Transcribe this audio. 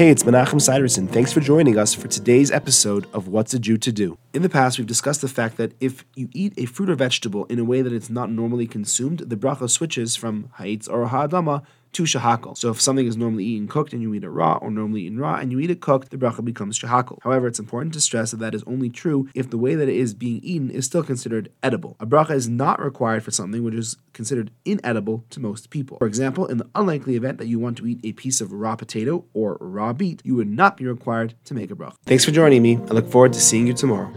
Hey, it's Menachem Siderson. Thanks for joining us for today's episode of What's a Jew to Do. In the past, we've discussed the fact that if you eat a fruit or vegetable in a way that it's not normally consumed, the bracha switches from ha'itz or ha'adama to shehakol. So if something is normally eaten cooked and you eat it raw, or normally eaten raw and you eat it cooked, the bracha becomes shehakol. However, it's important to stress that that is only true if the way that it is being eaten is still considered edible. A bracha is not required for something which is considered inedible to most people. For example, in the unlikely event that you want to eat a piece of raw potato or raw beet, you would not be required to make a bracha. Thanks for joining me. I look forward to seeing you tomorrow.